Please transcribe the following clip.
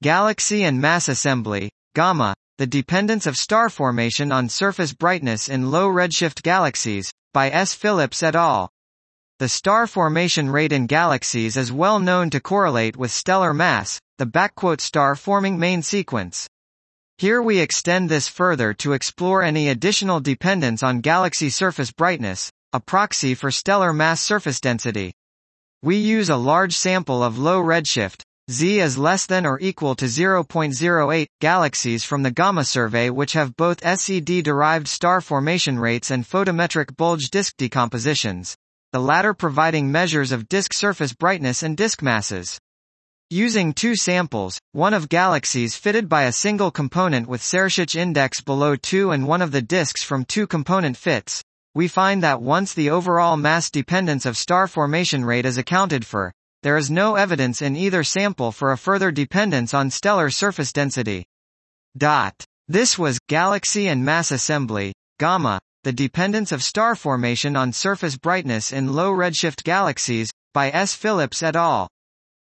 Galaxy and Mass Assembly, GAMA, The Dependence of Star Formation on Surface Brightness in Low Redshift Galaxies, by S. Phillipps et al. The star formation rate in galaxies is well known to correlate with stellar mass, the backquote star-forming main sequence. Here we extend this further to explore any additional dependence on galaxy surface brightness, a proxy for stellar mass surface density. We use a large sample of low redshift, Z is less than or equal to 0.08, galaxies from the GAMA survey which have both SED-derived star formation rates and photometric bulge disk decompositions, the latter providing measures of disk surface brightness and disk masses. Using two samples, one of galaxies fitted by a single component with Sérsic index below 2 and one of the disks from two component fits, we find that once the overall mass dependence of star formation rate is accounted for, there is no evidence in either sample for a further dependence on stellar surface density. Dot. This was Galaxy and Mass Assembly, GAMA, the dependence of star formation on surface brightness in low redshift galaxies, by S. Phillipps et al.